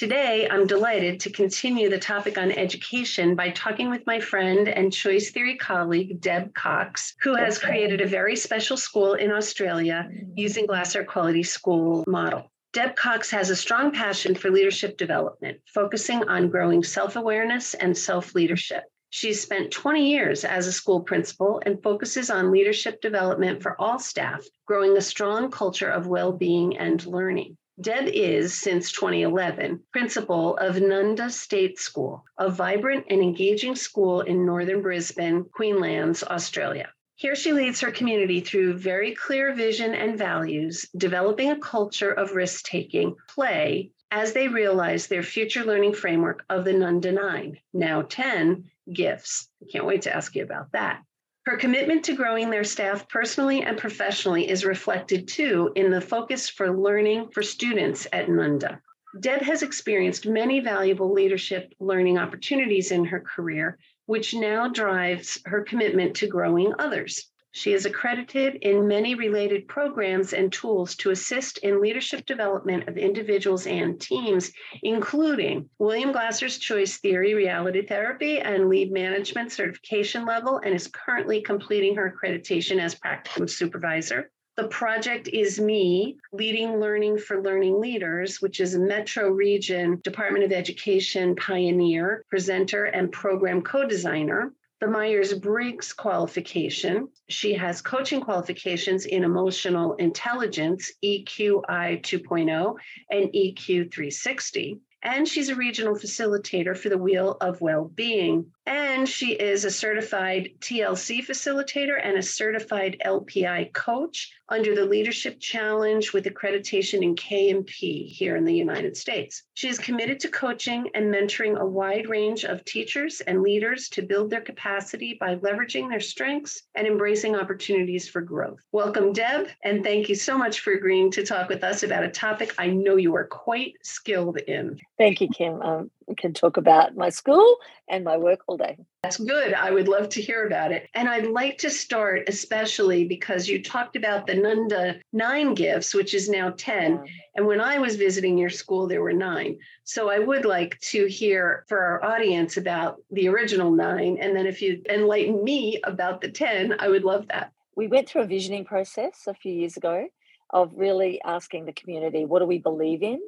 Today, I'm delighted to continue the topic on education by talking with my friend and choice theory colleague, Deb Cox, who has created a very special school in Australia mm-hmm. using Glasser Quality School model. Deb Cox has a strong passion for leadership development, focusing on growing self awareness and self leadership. She's spent 20 years as a school principal and focuses on leadership development for all staff, growing a strong culture of well being and learning. Deb is, since 2011, principal of Nunda State School, a vibrant and engaging school in northern Brisbane, Queensland, Australia. Here she leads her community through very clear vision and values, developing a culture of risk taking, play, as they realize their future learning framework of the Nunda 9, now 10, gifts. I can't wait to ask you about that. Her commitment to growing their staff personally and professionally is reflected too in the focus for learning for students at Nunda. Deb has experienced many valuable leadership learning opportunities in her career, which now drives her commitment to growing others. She is accredited in many related programs and tools to assist in leadership development of individuals and teams, including William Glasser's Choice Theory Reality Therapy and Lead Management Certification level, and is currently completing her accreditation as Practicum Supervisor. The project is me leading learning for learning leaders, which is a Metro Region Department of Education pioneer, presenter, and program co designer the Myers Briggs qualification. She has coaching qualifications in emotional intelligence, EQI 2.0 and EQ 360. And she's a regional facilitator for the Wheel of Well-Being. And she is a certified TLC facilitator and a certified LPI coach under the Leadership Challenge with accreditation in KMP here in the United States. She is committed to coaching and mentoring a wide range of teachers and leaders to build their capacity by leveraging their strengths and embracing opportunities for growth. Welcome, Deb, and thank you so much for agreeing to talk with us about a topic I know you are quite skilled in. Thank you, Kim. Um, can talk about my school and my work all day. That's good. I would love to hear about it. And I'd like to start, especially because you talked about the Nunda nine gifts, which is now 10. Yeah. And when I was visiting your school, there were nine. So I would like to hear for our audience about the original nine. And then if you enlighten me about the 10, I would love that. We went through a visioning process a few years ago of really asking the community, what do we believe in?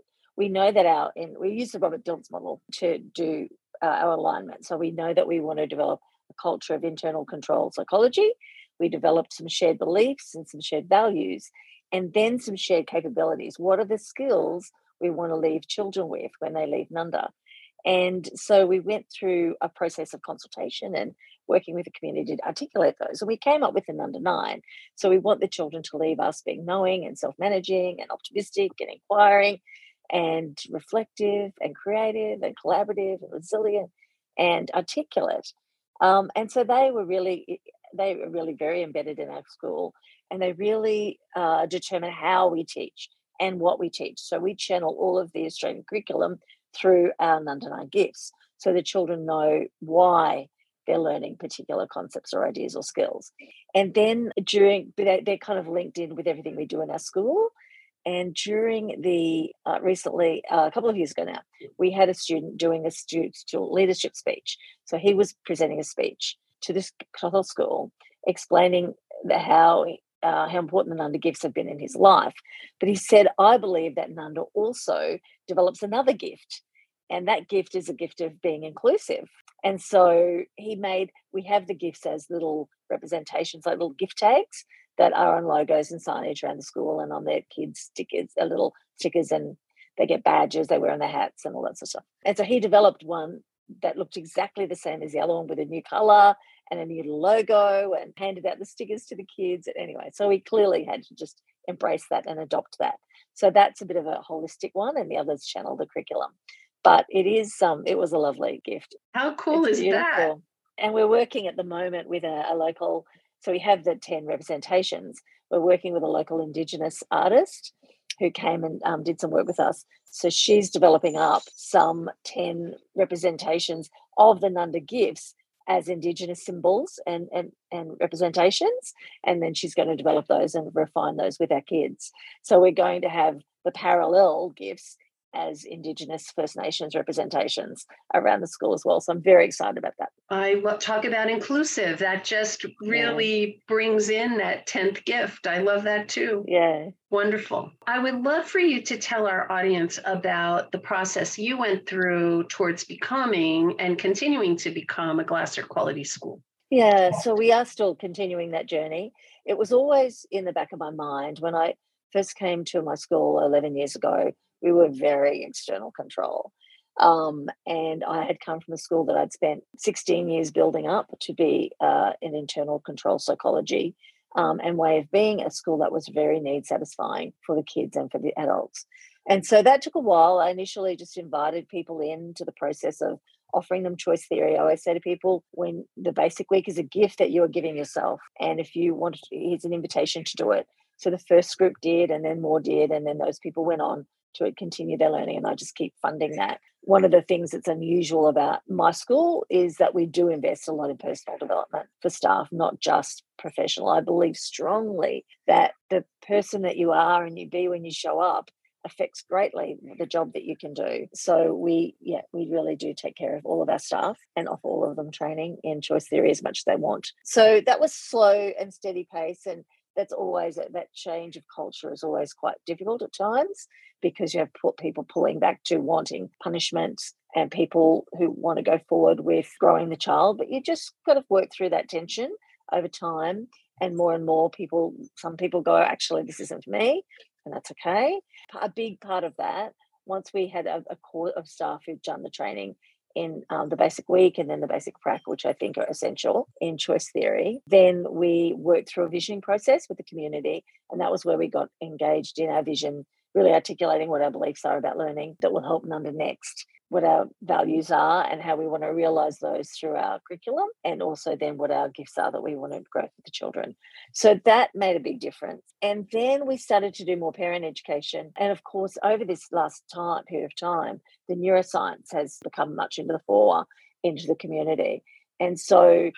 We know that our we use the Robert Dilts model to do uh, our alignment. So we know that we want to develop a culture of internal control psychology. We developed some shared beliefs and some shared values, and then some shared capabilities. What are the skills we want to leave children with when they leave Nunda? And so we went through a process of consultation and working with the community to articulate those. And we came up with a Nunda nine. So we want the children to leave us being knowing and self managing and optimistic and inquiring and reflective and creative and collaborative and resilient and articulate. Um, and so they were really they were really very embedded in our school and they really uh, determine how we teach and what we teach. So we channel all of the Australian curriculum through our Nunda Nine gifts so the children know why they're learning particular concepts or ideas or skills. And then during, they're kind of linked in with everything we do in our school. And during the uh, recently, uh, a couple of years ago now, we had a student doing a student leadership speech. So he was presenting a speech to this whole school, explaining the, how uh, how important the Nunda gifts have been in his life. But he said, I believe that Nunda also develops another gift, and that gift is a gift of being inclusive. And so he made, we have the gifts as little representations, like little gift tags that are on logos and signage around the school and on their kids' stickers, their little stickers, and they get badges they wear on their hats and all that sort of stuff. And so he developed one that looked exactly the same as the other one with a new color and a new logo and handed out the stickers to the kids. Anyway, so he clearly had to just embrace that and adopt that. So that's a bit of a holistic one, and the others channel the curriculum. But it is um it was a lovely gift. How cool it's is beautiful. that? And we're working at the moment with a, a local. So we have the ten representations. We're working with a local Indigenous artist who came and um, did some work with us. So she's developing up some 10 representations of the Nunda gifts as Indigenous symbols and, and, and representations. And then she's going to develop those and refine those with our kids. So we're going to have the parallel gifts as Indigenous First Nations representations around the school as well. So I'm very excited about that. I will talk about inclusive. That just really yeah. brings in that 10th gift. I love that too. Yeah. Wonderful. I would love for you to tell our audience about the process you went through towards becoming and continuing to become a Glasser Quality School. Yeah, so we are still continuing that journey. It was always in the back of my mind when I first came to my school 11 years ago we were very external control. Um, and I had come from a school that I'd spent 16 years building up to be uh, an internal control psychology um, and way of being a school that was very need satisfying for the kids and for the adults. And so that took a while. I initially just invited people into the process of offering them choice theory. I always say to people when the basic week is a gift that you are giving yourself. And if you want, here's an invitation to do it. So the first group did, and then more did, and then those people went on to continue their learning and I just keep funding that. One of the things that's unusual about my school is that we do invest a lot in personal development for staff, not just professional. I believe strongly that the person that you are and you be when you show up affects greatly the job that you can do. So we yeah, we really do take care of all of our staff and offer all of them training in choice theory as much as they want. So that was slow and steady pace and that's always that change of culture is always quite difficult at times because you have put people pulling back to wanting punishment and people who want to go forward with growing the child but you just got to work through that tension over time and more and more people some people go actually this isn't for me and that's okay. A big part of that once we had a, a core of staff who'd done the training in um, the basic week and then the basic prac, which I think are essential in choice theory. Then we worked through a visioning process with the community, and that was where we got engaged in our vision, really articulating what our beliefs are about learning that will help Nunda next what our values are and how we want to realize those through our curriculum and also then what our gifts are that we want to grow with the children. So that made a big difference. And then we started to do more parent education. And of course over this last time period of time the neuroscience has become much into the fore into the community. And so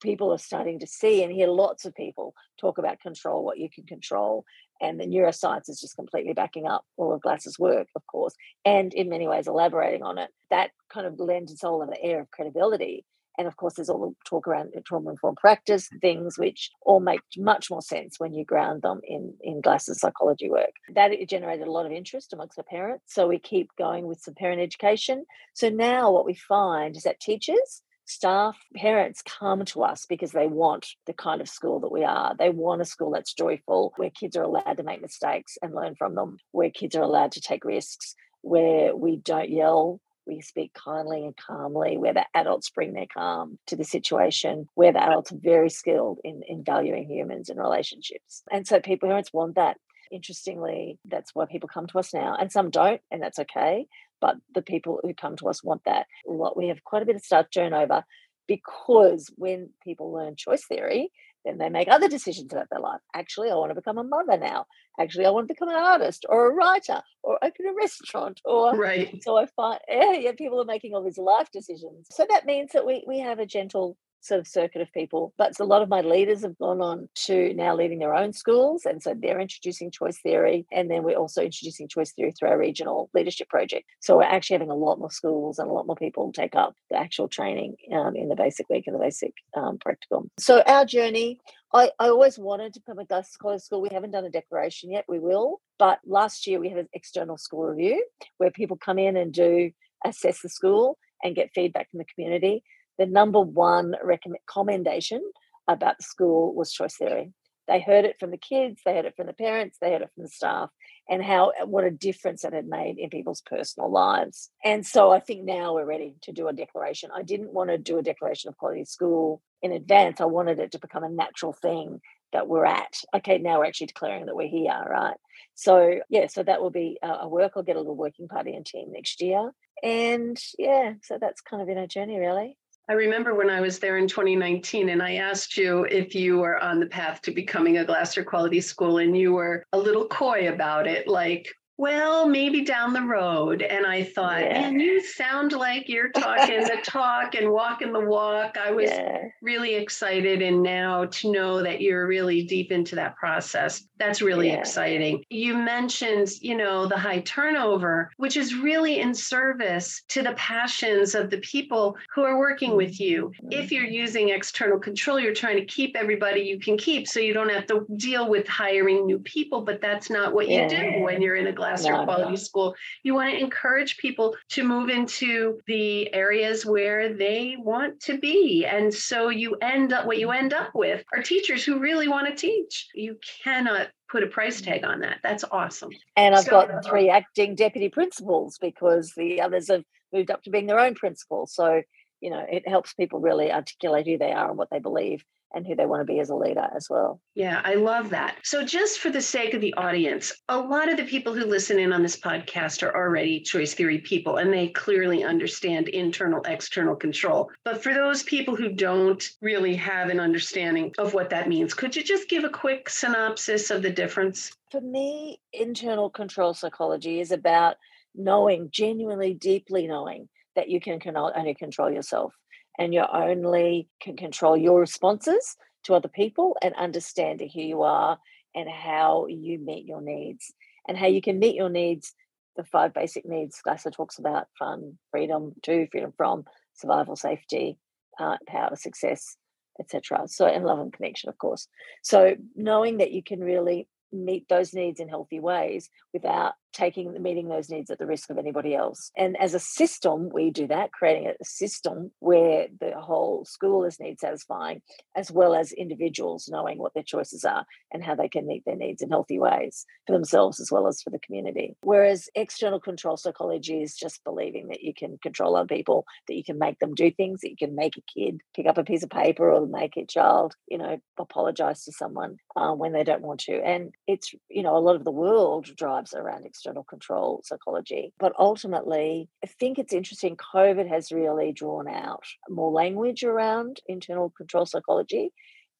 people are starting to see and hear lots of people talk about control what you can control and the neuroscience is just completely backing up all of Glasser's work, of course, and in many ways elaborating on it. That kind of lends its all of the air of credibility. And of course, there's all the talk around trauma informed practice, things which all make much more sense when you ground them in, in Glasser's psychology work. That generated a lot of interest amongst the parents. So we keep going with some parent education. So now what we find is that teachers staff, parents come to us because they want the kind of school that we are. They want a school that's joyful, where kids are allowed to make mistakes and learn from them, where kids are allowed to take risks, where we don't yell. We speak kindly and calmly, where the adults bring their calm to the situation, where the adults are very skilled in, in valuing humans and relationships. And so people, parents want that. Interestingly, that's why people come to us now, and some don't, and that's okay but the people who come to us want that. What we have quite a bit of staff turnover because when people learn choice theory, then they make other decisions about their life. Actually, I want to become a mother now. Actually, I want to become an artist or a writer or open a restaurant. Or right. So I find yeah, yeah, people are making all these life decisions. So that means that we we have a gentle sort of circuit of people. But a lot of my leaders have gone on to now leading their own schools. And so they're introducing choice theory. And then we're also introducing choice theory through our regional leadership project. So we're actually having a lot more schools and a lot more people take up the actual training um, in the basic week and the basic um, practicum. So our journey, I, I always wanted to become a Glasser Quality school. We haven't done a declaration yet. We will. But last year we had an external school review where people come in and do assess the school and get feedback from the community the number one recommend, commendation about the school was choice theory. They heard it from the kids, they heard it from the parents, they heard it from the staff, and how what a difference it had made in people's personal lives. And so I think now we're ready to do a declaration. I didn't want to do a declaration of quality school in advance. I wanted it to become a natural thing that we're at. Okay, now we're actually declaring that we're here, right? So yeah, so that will be a work. I'll get a little working party and team next year, and yeah, so that's kind of been our journey, really. I remember when I was there in 2019 and I asked you if you were on the path to becoming a Glasser Quality School, and you were a little coy about it, like, well, maybe down the road. And I thought, yeah. man, you sound like you're talking the talk and walking the walk. I was yeah. really excited. And now to know that you're really deep into that process, that's really yeah. exciting. You mentioned, you know, the high turnover, which is really in service to the passions of the people who are working with you. If mm-hmm. you're using external control, you're trying to keep everybody you can keep so you don't have to deal with hiring new people, but that's not what you do when you're in a Glasser no, Quality. School. You want to encourage people to move into the areas where they want to be. And so you end up, what you end up with are teachers who really want to teach. You cannot put a price tag on that. That's awesome. And I've so, got three acting deputy principals because the others have moved up to being their own principal. So, you know, it helps people really articulate who they are and what they believe and who they want to be as a leader as well. Yeah, I love that. So, just for the sake of the audience, a lot of the people who listen in on this podcast are already choice theory people and they clearly understand internal external control. But for those people who don't really have an understanding of what that means, could you just give a quick synopsis of the difference? For me, internal control psychology is about knowing, genuinely, deeply knowing that you can only control yourself and you only can control your responses to other people and understanding who you are and how you meet your needs and how you can meet your needs the five basic needs Glasser talks about fun freedom to freedom from survival safety uh, power success etc so and love and connection of course. So knowing that you can really meet those needs in healthy ways without taking meeting those needs at the risk of anybody else. And as a system, we do that, creating a system where the whole school is need satisfying, as well as individuals knowing what their choices are and how they can meet their needs in healthy ways for themselves as well as for the community. Whereas external control psychology is just believing that you can control other people, that you can make them do things, that you can make a kid pick up a piece of paper or make a child, you know, apologize to someone uh, when they don't want to. And it's, you know, a lot of the world drives around external control psychology. But ultimately, I think it's interesting. COVID has really drawn out more language around internal control psychology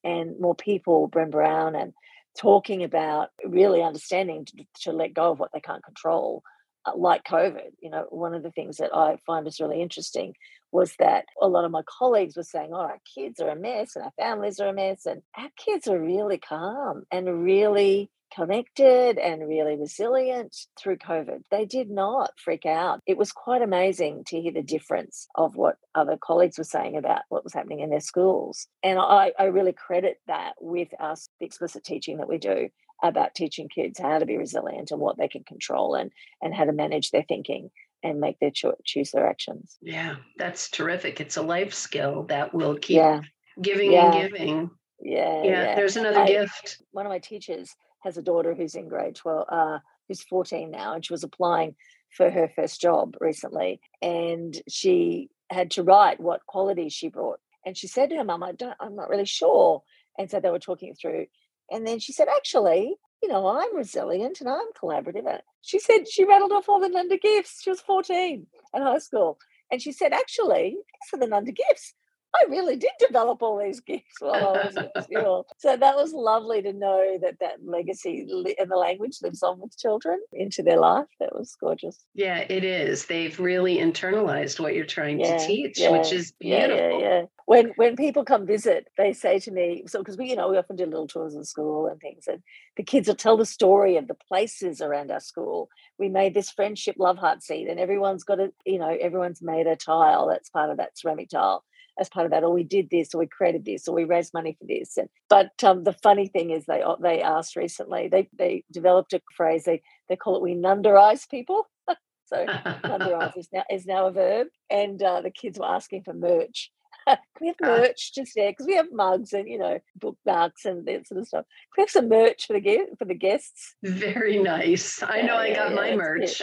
and more people, Brené Brown, and talking about really understanding to, to let go of what they can't control uh, like COVID. You know, one of the things that I find is really interesting was that a lot of my colleagues were saying, oh, our kids are a mess and our families are a mess. And our kids are really calm and really connected and really resilient through COVID. They did not freak out. It was quite amazing to hear the difference of what other colleagues were saying about what was happening in their schools. And I, I really credit that with us, the explicit teaching that we do about teaching kids how to be resilient and what they can control and, and how to manage their thinking and make their cho- choose their actions. Yeah, that's terrific. It's a life skill that will keep yeah. giving yeah. and giving. Yeah, yeah, yeah. There's another I, gift. One of my teachers has a daughter who's in grade 12, uh, who's 14 now, and she was applying for her first job recently. And she had to write what qualities she brought. And she said to her mum, I don't, I'm not really sure. And so they were talking through. And then she said, actually, you know, I'm resilient and I'm collaborative. And she said she rattled off all the Nunda gifts. She was 14 at high school. And she said, actually, for the Nunda gifts, I really did develop all these gifts while I was at school. So that was lovely to know that that legacy and the language lives on with children into their life. That was gorgeous. Yeah, it is. They've really internalized what you're trying yeah, to teach, yeah, which is beautiful. Yeah. When when people come visit, they say to me, so because we, you know, we often do little tours of school and things, and the kids will tell the story of the places around our school. We made this friendship love heart seat, and everyone's got a, you know, everyone's made a tile that's part of that ceramic tile as part of that, or we did this, or we created this, or we raised money for this. And, but um, the funny thing is, they they asked recently, they they developed a phrase. They they call it we nunderize people. so nunderize is now is now a verb, and uh, the kids were asking for merch. Can we have ah. merch just there? Because we have mugs and you know bookmarks and that sort of stuff. Can we have some merch for the for the guests? Very nice. I yeah, know I got yeah, my merch.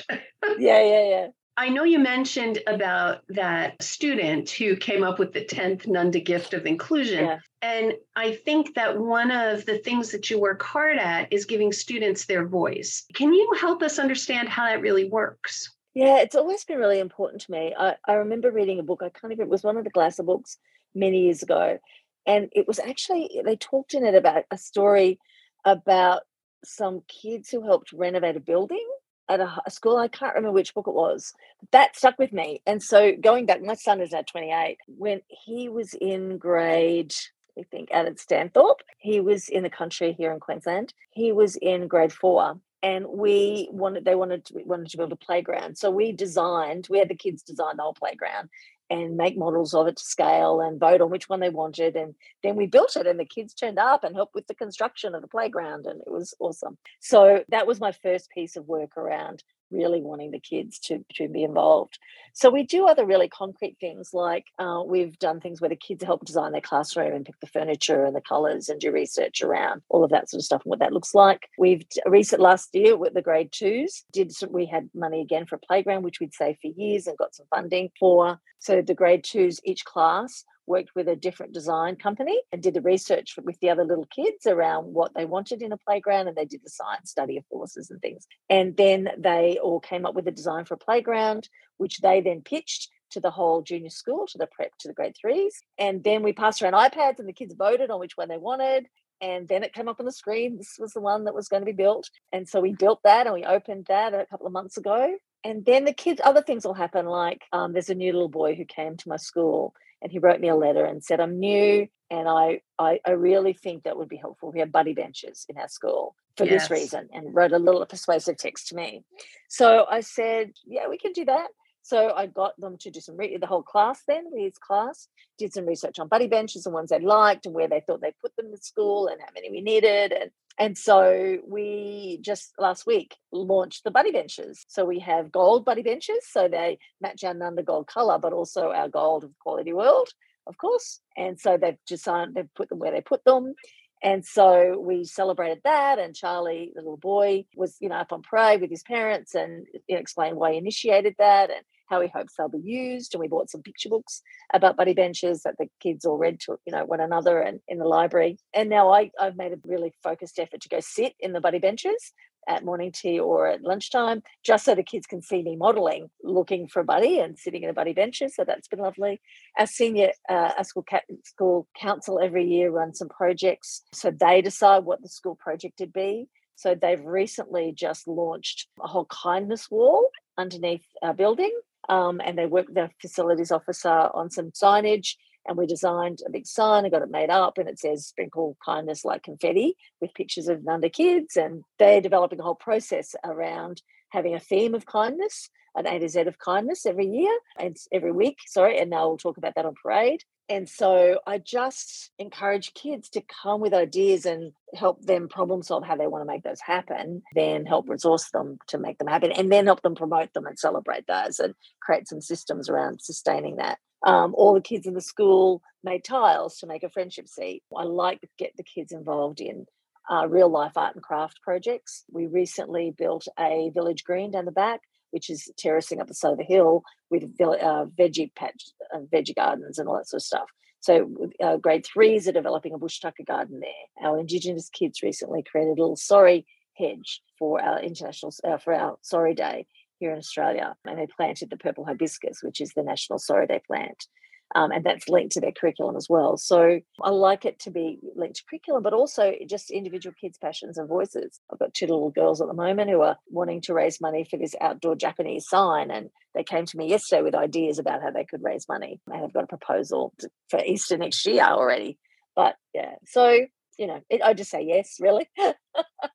yeah, yeah, yeah. I know you mentioned about that student who came up with the 10th Nunda gift of inclusion. Yeah. And I think that one of the things that you work hard at is giving students their voice. Can you help us understand how that really works? Yeah, it's always been really important to me. I, I remember reading a book, I can't even, it was one of the Glasser books many years ago. And it was actually, they talked in it about a story about some kids who helped renovate a building at a, a, school. I can't remember which book it was. That stuck with me. And so going back, my son is now 28. When he was in grade, I think, at Stanthorpe, he was in the country here in Queensland. He was in grade four. And we wanted, they wanted to, wanted to build a playground. So we designed, we had the kids design the whole playground and make models of it to scale and vote on which one they wanted. And then we built it, and the kids turned up and helped with the construction of the playground, and it was awesome. So that was my first piece of work around really wanting the kids to, to be involved. So we do other really concrete things like uh, we've done things where the kids help design their classroom and pick the furniture and the colours and do research around all of that sort of stuff and what that looks like. We've recent last year with the grade twos did some, we had money again for a playground which we'd saved for years and got some funding for. So the grade twos each class worked with a different design company and did the research with the other little kids around what they wanted in a playground and they did the science study of forces and things. And then they all came up with a design for a playground which they then pitched to the whole junior school to the prep to the grade threes. And then we passed around ipads and the kids voted on which one they wanted. And then it came up on the screen this was the one that was going to be built. And so we built that and we opened that a couple of months ago. And then the kids other things will happen like um, there's a new little boy who came to my school and he wrote me a letter and said, I'm new and I, I, I really think that would be helpful. We have buddy benches in our school for yes. this reason and wrote a little persuasive text to me. So I said, yeah, we can do that. So I got them to do some re- the whole class then, his class, did some research on buddy benches and ones they liked and where they thought they put them in school and how many we needed. And and so we just last week launched the buddy benches. So we have gold buddy benches. So they match our Nunda gold color, but also our gold of Quality World, of course. And so they've designed, they've put them where they put them. And so we celebrated that. And Charlie, the little boy, was, you know, up on parade with his parents and you know, explained why he initiated that. And how he hopes they'll be used. And we bought some picture books about buddy benches that the kids all read to you know one another and in the library. And now I, I've made a really focused effort to go sit in the buddy benches at morning tea or at lunchtime, just so the kids can see me modeling, looking for a buddy and sitting in a buddy benches. So that's been lovely. Our senior, uh, our school, ca- school council every year runs some projects. So they decide what the school project would be. So they've recently just launched a whole kindness wall underneath our building um, and they worked with our facilities officer on some signage. And we designed a big sign and got it made up, and it says "Sprinkle kindness like confetti" with pictures of Nunda kids. And they're developing a whole process around having a theme of kindness, an A to Z of kindness every year and every week. Sorry, and now we'll talk about that on parade. And so I just encourage kids to come with ideas and help them problem solve how they want to make those happen, then help resource them to make them happen, and then help them promote them and celebrate those and create some systems around sustaining that. Um, all the kids in the school made tiles to make a friendship seat. I like to get the kids involved in uh, real life art and craft projects. We recently built a village green down the back which is terracing up the side of the hill with uh, veggie patch, uh, veggie gardens and all that sort of stuff. So uh, grade threes are developing a bush tucker garden there. Our Indigenous kids recently created a little sorry hedge for our international uh, for our sorry day here in Australia, and they planted the purple hibiscus, which is the national sorry day plant um, and that's linked to their curriculum as well. So I like it to be linked to curriculum, but also just individual kids' passions and voices. I've got two little girls at the moment who are wanting to raise money for this outdoor Japanese sign, and they came to me yesterday with ideas about how they could raise money. And I've got a proposal for Easter next year already. But yeah, so you know, it, I just say yes, really.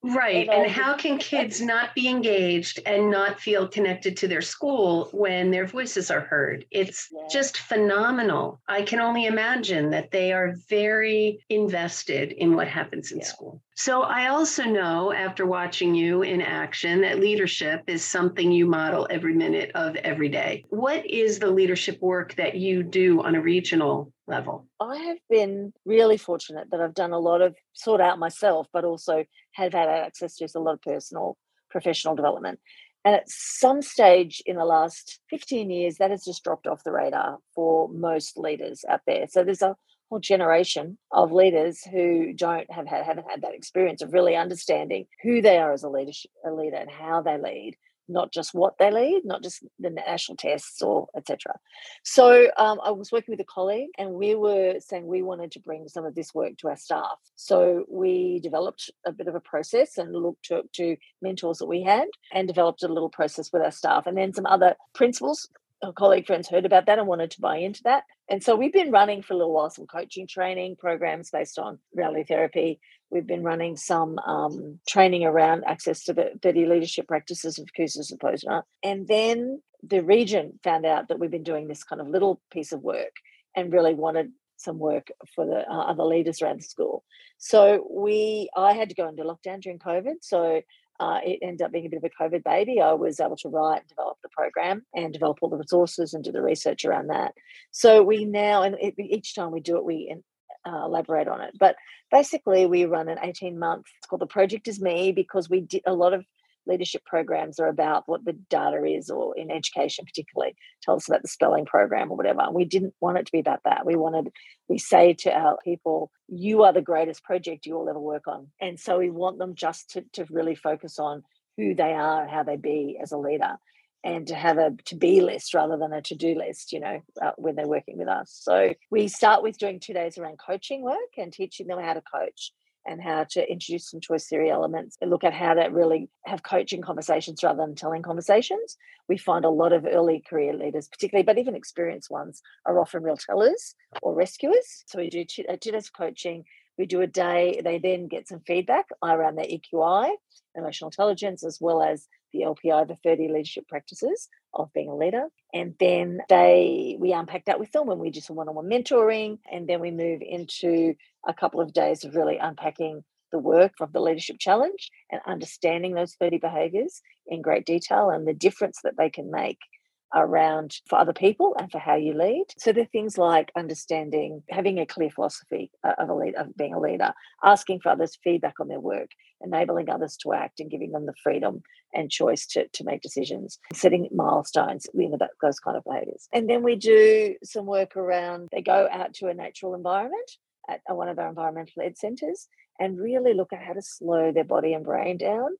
right. and, how can kids not be engaged and not feel connected to their school when their voices are heard? It's yeah. just phenomenal. I can only imagine that they are very invested in what happens in yeah. school. So I also know after watching you in action that leadership is something you model every minute of every day. What is the leadership work that you do on a regional level? I have been really fortunate that I've done a lot of sort out myself, but also have had access to a lot of personal professional development. And at some stage in the last 15 years, that has just dropped off the radar for most leaders out there. So there's a whole generation of leaders who don't have had, haven't had that experience of really understanding who they are as a leadership a leader and how they lead not just what they lead, not just the national tests or etc. So um, I was working with a colleague, and we were saying we wanted to bring some of this work to our staff. So we developed a bit of a process and looked to, to mentors that we had, and developed a little process with our staff, and then some other principals. Our colleague friends heard about that and wanted to buy into that. And so we've been running for a little while some coaching training programs based on reality therapy We've been running some um, training around access to the 30 leadership practices of Kouzes and. And then the region found out that we've been doing this kind of little piece of work and really wanted some work for the uh, other leaders around the school. So we, I had to go into lockdown during COVID. So uh, it ended up being a bit of a COVID baby. I was able to write, and develop the program, and develop all the resources and do the research around that. So we now, and it, each time we do it, we uh, elaborate on it. But basically, we run an 18 month, it's called The Project is Me because we did a lot of leadership programs are about what the data is, or in education, particularly, tell us about the spelling program or whatever. We didn't want it to be about that. We wanted, we say to our people, you are the greatest project you will ever work on. And so we want them just to, to really focus on who they are and how they be as a leader and to have a to be list rather than a to do list, you know, uh, when they're working with us. So we start with doing two days around coaching work and teaching them how to coach and how to introduce some choice theory elements and look at how to really have coaching conversations rather than telling conversations. We find a lot of early career leaders, particularly, but even experienced ones, are often real tellers or rescuers. So we do two, uh, two days of coaching. We do a day, they then get some feedback around their EQI, emotional intelligence, as well as the LPI, the 30 leadership practices of being a leader. And then they we unpack that with them when we do some one-on-one mentoring. And then we move into a couple of days of really unpacking the work of the leadership challenge and understanding those 30 behaviors in great detail and the difference that they can make around for other people and for how you lead. So there are things like understanding, having a clear philosophy uh, of a lead, of being a leader, asking for others feedback on their work, enabling others to act, and giving them the freedom and choice to, to make decisions, setting milestones, you know, those kind of behaviors. And then we do some work around. They go out to a natural environment at one of our environmental ed centres and really look at how to slow their body and brain down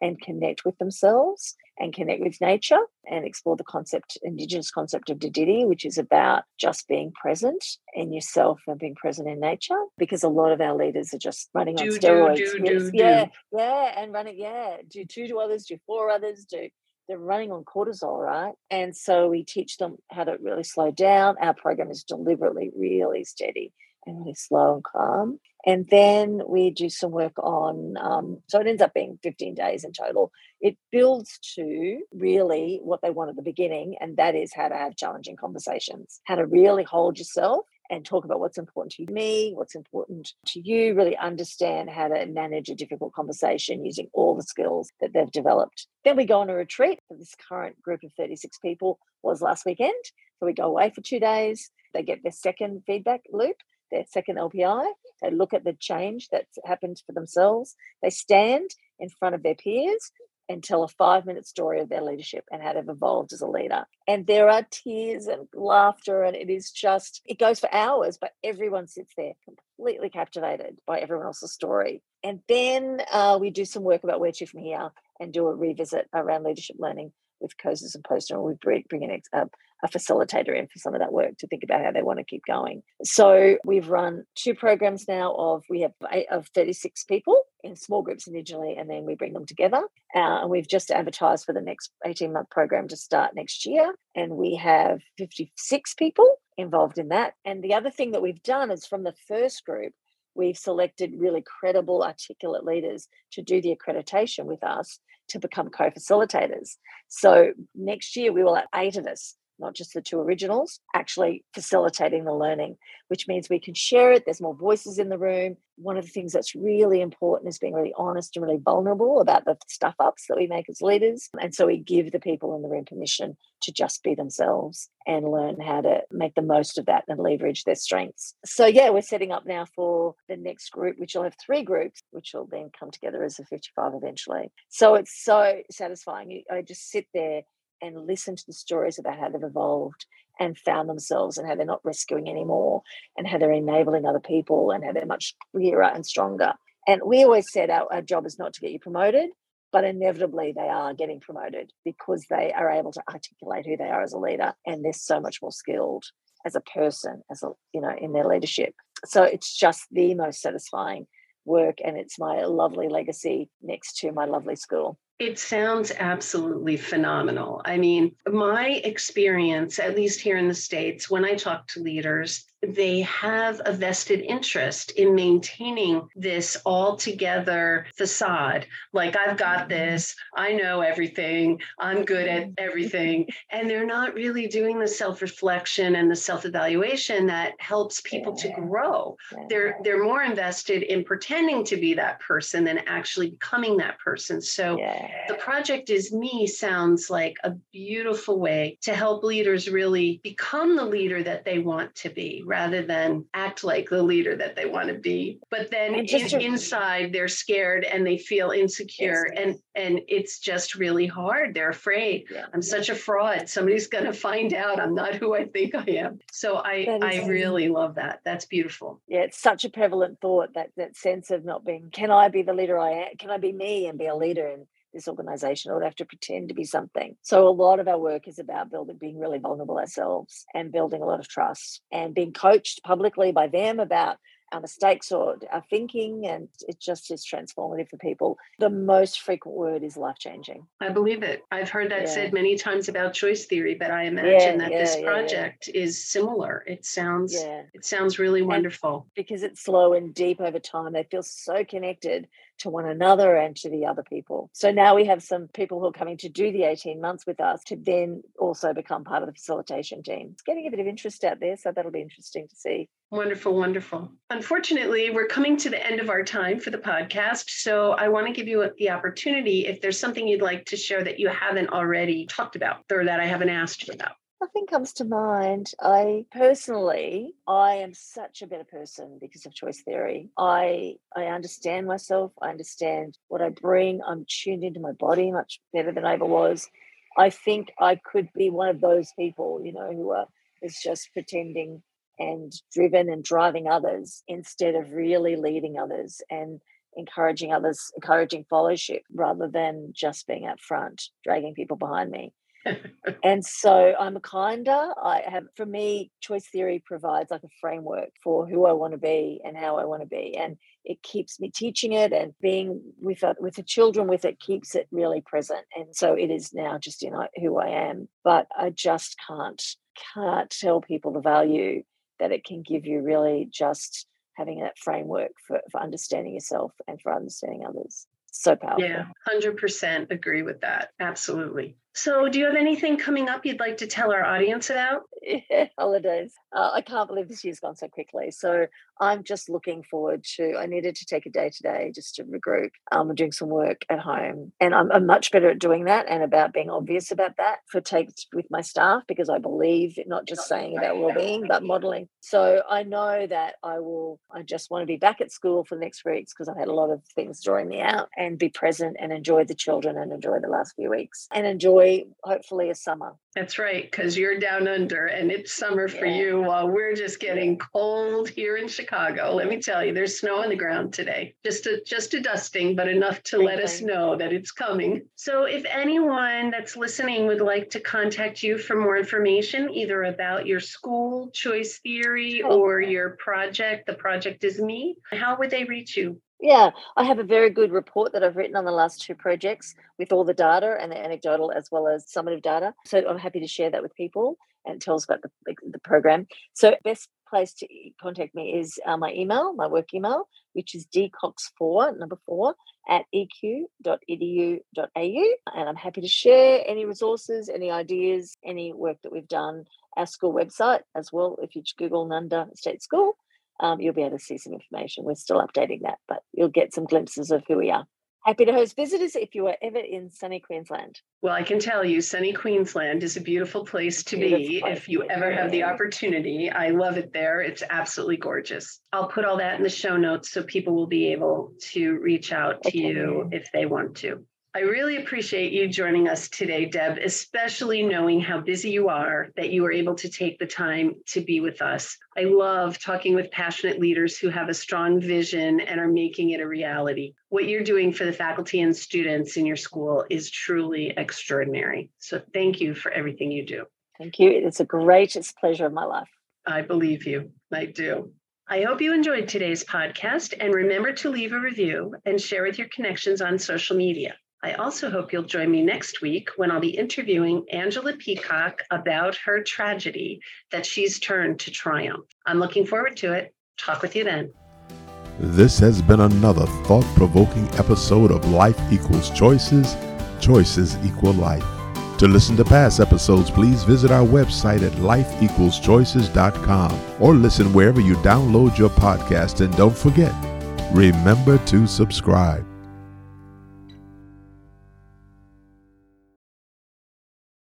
and connect with themselves and connect with nature and explore the concept, indigenous concept of Dadirri, which is about just being present in yourself and being present in nature. Because a lot of our leaders are just running do, on steroids. Do, do, yeah, yeah, and running, yeah, do two to others, do four others, do they're running on cortisol, right? And so we teach them how to really slow down. Our program is deliberately really steady really slow and calm. And then we do some work on, um, so it ends up being 15 days in total. It builds to really what they want at the beginning, and that is how to have challenging conversations, how to really hold yourself and talk about what's important to me, what's important to you, really understand how to manage a difficult conversation using all the skills that they've developed. Then we go on a retreat. This current group of 36 people was last weekend. So we go away for two days. They get their second feedback loop their second LPI. They look at the change that's happened for themselves. They stand in front of their peers and tell a five minute story of their leadership and how they've evolved as a leader. And there are tears and laughter, and it is just, it goes for hours, but everyone sits there completely captivated by everyone else's story. And then uh, we do some work about where to from here and do a revisit around leadership learning with Kouzes and Posner. We bring, bring in a, a facilitator in for some of that work to think about how they want to keep going. So we've run two programs now of we have eight of 36 people in small groups individually, and then we bring them together. Uh, and we've just advertised for the next 18 month program to start next year. And we have 56 people involved in that. And the other thing that we've done is from the first group, we've selected really credible, articulate leaders to do the accreditation with us to become co facilitators. So next year, we will have eight of us not just the two originals, actually facilitating the learning, which means we can share it. There's more voices in the room. One of the things that's really important is being really honest and really vulnerable about the stuff ups that we make as leaders. And so we give the people in the room permission to just be themselves and learn how to make the most of that and leverage their strengths. So, yeah, we're setting up now for the next group, which will have three groups, which will then come together as a 55 eventually. So, it's so satisfying. I just sit there and listen to the stories about how they've evolved and found themselves and how they're not rescuing anymore and how they're enabling other people and how they're much clearer and stronger. And we always said our, our job is not to get you promoted, but inevitably they are getting promoted because they are able to articulate who they are as a leader and they're so much more skilled as a person, as a you know, in their leadership. So it's just the most satisfying work and it's my lovely legacy next to my lovely school. It sounds absolutely phenomenal. I mean, my experience, at least here in the States, when I talk to leaders, they have a vested interest in maintaining this all together facade. Like, I've got mm-hmm. this, I know everything, I'm good at everything. And they're not really doing the self reflection and the self evaluation that helps people to grow. They're, they're more invested in pretending to be that person than actually becoming that person. So, the project is me sounds like a beautiful way to help leaders really become the leader that they want to be rather than act like the leader that they want to be. But then in, inside they're scared and they feel insecure yes, and and it's just really hard. They're afraid. Yeah, I'm yeah. such a fraud. Somebody's going to find out I'm not who I think I am. So I I really love that. That's beautiful. Yeah, it's such a prevalent thought that that sense of not being can I be the leader I am? Can I be me and be a leader and this organization or they have to pretend to be something. So a lot of our work is about building being really vulnerable ourselves and building a lot of trust and being coached publicly by them about our mistakes or our thinking, and it just is transformative for people. The most frequent word is life changing. I believe it. I've heard that yeah. said many times about choice theory, but I imagine yeah, that yeah, this project is similar. It sounds it sounds really wonderful. And because it's slow and deep over time. They feel so connected to one another and to the other people. So now we have some people who are coming to do the 18 months with us to then also become part of the facilitation team. It's getting a bit of interest out there, so that'll be interesting to see. Wonderful, wonderful. Unfortunately, we're coming to the end of our time for the podcast. So I want to give you the opportunity if there's something you'd like to share that you haven't already talked about or that I haven't asked you about. Nothing comes to mind. I personally, I am such a better person because of choice theory. I I understand myself. I understand what I bring. I'm tuned into my body much better than I ever was. I think I could be one of those people, you know, who are is just pretending and driven and driving others instead of really leading others and encouraging others, encouraging fellowship rather than just being up front, dragging people behind me and so I'm a kinder. I have, for me, choice theory provides like a framework for who I want to be and how I want to be, and it keeps me teaching it and being with with the children with it keeps it really present. And so it is now just you know who I am. But I just can't can't tell people the value that it can give you. Really, just having that framework for, for understanding yourself and for understanding others so powerful. Yeah, 100% agree with that. Absolutely. So, do you have anything coming up you'd like to tell our audience about? Yeah, holidays. Uh, I can't believe this year's gone so quickly. So, I'm just looking forward to. I needed to take a day today just to regroup. Um, I'm doing some work at home, and I'm, I'm much better at doing that and about being obvious about that for takes with my staff because I believe not just saying about well-being but modeling. So, I know that I will. I just want to be back at school for the next weeks because I've had a lot of things drawing me out and be present and enjoy the children and enjoy the last few weeks and enjoy hopefully a summer. That's right, because you're down under and it's summer for yeah. you while we're just getting cold here in Chicago. Let me tell you, there's snow on the ground today. Just a just a dusting, but enough to let us know that it's coming. So if anyone that's listening would like to contact you for more information, either about your school, choice theory, oh. or your project, the project is me, how would they reach you? Yeah, I have a very good report that I've written on the last two projects with all the data and the anecdotal as well as summative data. So I'm happy to share that with people. and tells about the, the program. So, best place to contact me is uh, my email, my work email, which is dcox4, number four, at eq.edu.au. And I'm happy to share any resources, any ideas, any work that we've done. Our school website as well, if you Google Nunda State School, um, you'll be able to see some information. We're still updating that, but you'll get some glimpses of who we are. Happy to host visitors if you are ever in sunny Queensland. Well, I can tell you, sunny Queensland is a beautiful place to beautiful be place. if you ever have the opportunity. I love it there. It's absolutely gorgeous. I'll put all that in the show notes so people will be able to reach out to okay. you if they want to. I really appreciate you joining us today, Deb, especially knowing how busy you are, that you were able to take the time to be with us. I love talking with passionate leaders who have a strong vision and are making it a reality. What you're doing for the faculty and students in your school is truly extraordinary. So thank you for everything you do. Thank you. It's a greatest pleasure of my life. I believe you. I do. I hope you enjoyed today's podcast and remember to leave a review and share with your connections on social media. I also hope you'll join me next week when I'll be interviewing Angela Peacock about her tragedy that she's turned to triumph. I'm looking forward to it. Talk with you then. This has been another thought provoking episode of Life Equals Choices, Choices Equal Life. To listen to past episodes, please visit our website at lifeequalschoices.com or listen wherever you download your podcast. And don't forget, remember to subscribe.